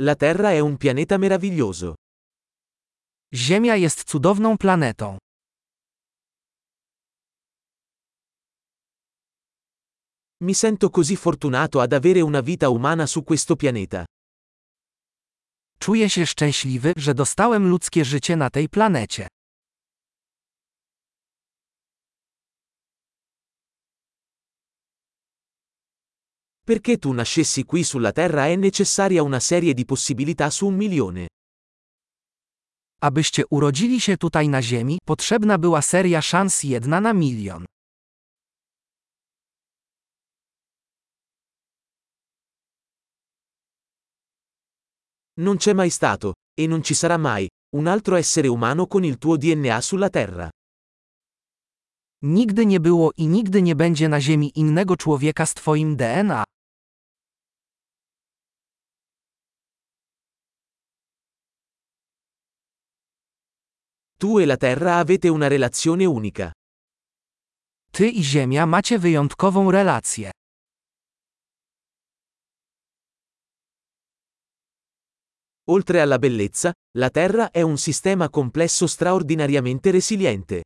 La Terra è un pianeta meraviglioso. Ziemia jest cudowną planetą. Mi sento così fortunato ad avere una vita umana su questo pianeta. Czuję się szczęśliwy, że dostałem ludzkie życie na tej planecie. Perché tu nascessi qui sulla Terra è necessaria una serie di possibilità su un milione. Abyście urodzili się tutaj na Ziemi, potrzebna była seria szans jedna na milion. Non c'è mai stato, e non ci sarà mai, un altro essere umano con il tuo DNA sulla Terra. Nigdy nie było i nigdy nie będzie na Ziemi innego człowieka z Twoim DNA. Tu e la Terra avete una relazione unica. Ty i Ziemia macie wyjątkową relację. Oltre alla bellezza, la Terra è un sistema complesso straordinariamente resiliente.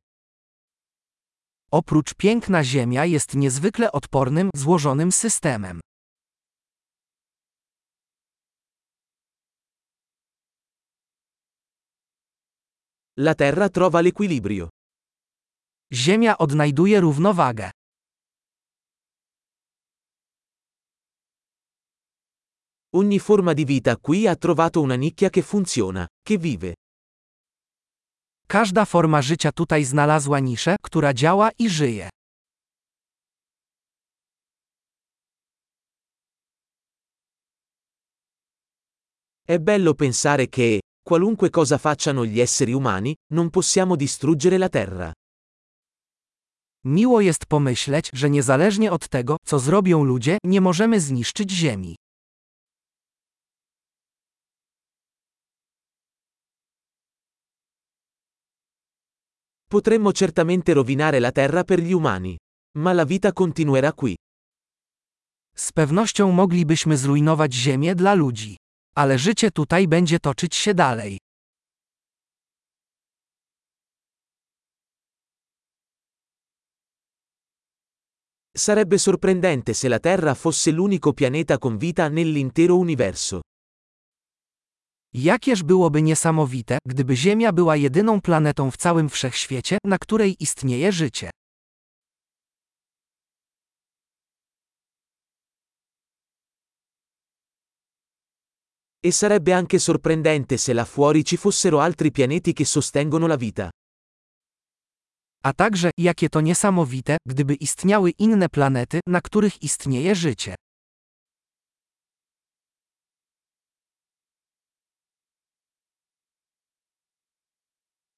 Oprócz piękna Ziemia jest niezwykle odpornym, złożonym systemem. La Terra trova l'equilibrio. Ziemia odnajduje równowagę. Ogni forma di vita qui ha trovato una nicchia che funziona, che vive. Każda forma życia tutaj znalazła niszę, która działa i żyje. È bello pensare che, qualunque cosa facciano gli esseri umani, non possiamo distruggere la Terra. Miło jest pomyśleć, że niezależnie od tego, co zrobią ludzie, nie możemy zniszczyć Ziemi. Potremmo certamente rovinare la Terra per gli umani. Ma la vita continuerà qui. Z pewnością moglibyśmy zrujnować Ziemię dla ludzi. Ale życie tutaj będzie toczyć się dalej. Sarebbe sorprendente se la Terra fosse l'unico pianeta con vita nell'intero universo. Jakież byłoby niesamowite, gdyby Ziemia była jedyną planetą w całym wszechświecie, na której istnieje życie. E sarebbe anche sorprendente se là fuori ci fossero altri pianeti che sostengono la vita. A także, jakie to niesamowite, gdyby istniały inne planety, na których istnieje życie.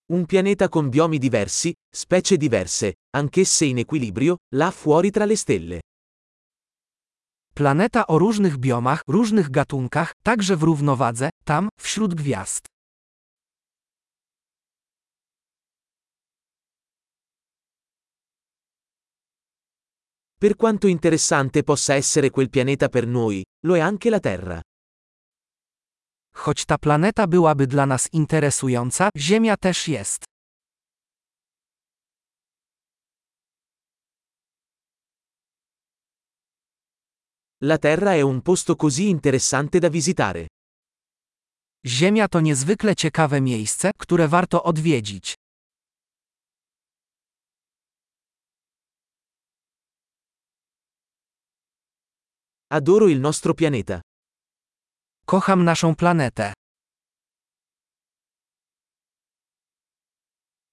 Un pianeta con biomi diversi, specie diverse, anch'esse in equilibrio, là fuori tra le stelle. Planeta o różnych biomach, różnych gatunkach, także w równowadze, tam, wśród gwiazd. Per quanto interessante possa essere quel pianeta per noi, lo è anche la Terra. Choć ta planeta byłaby dla nas interesująca, Ziemia też jest. La Terra è un posto così interessante da visitare. Ziemia to niezwykle ciekawe miejsce, które warto odwiedzić. Adoro il nostro pianeta. Kocham naszą planetę.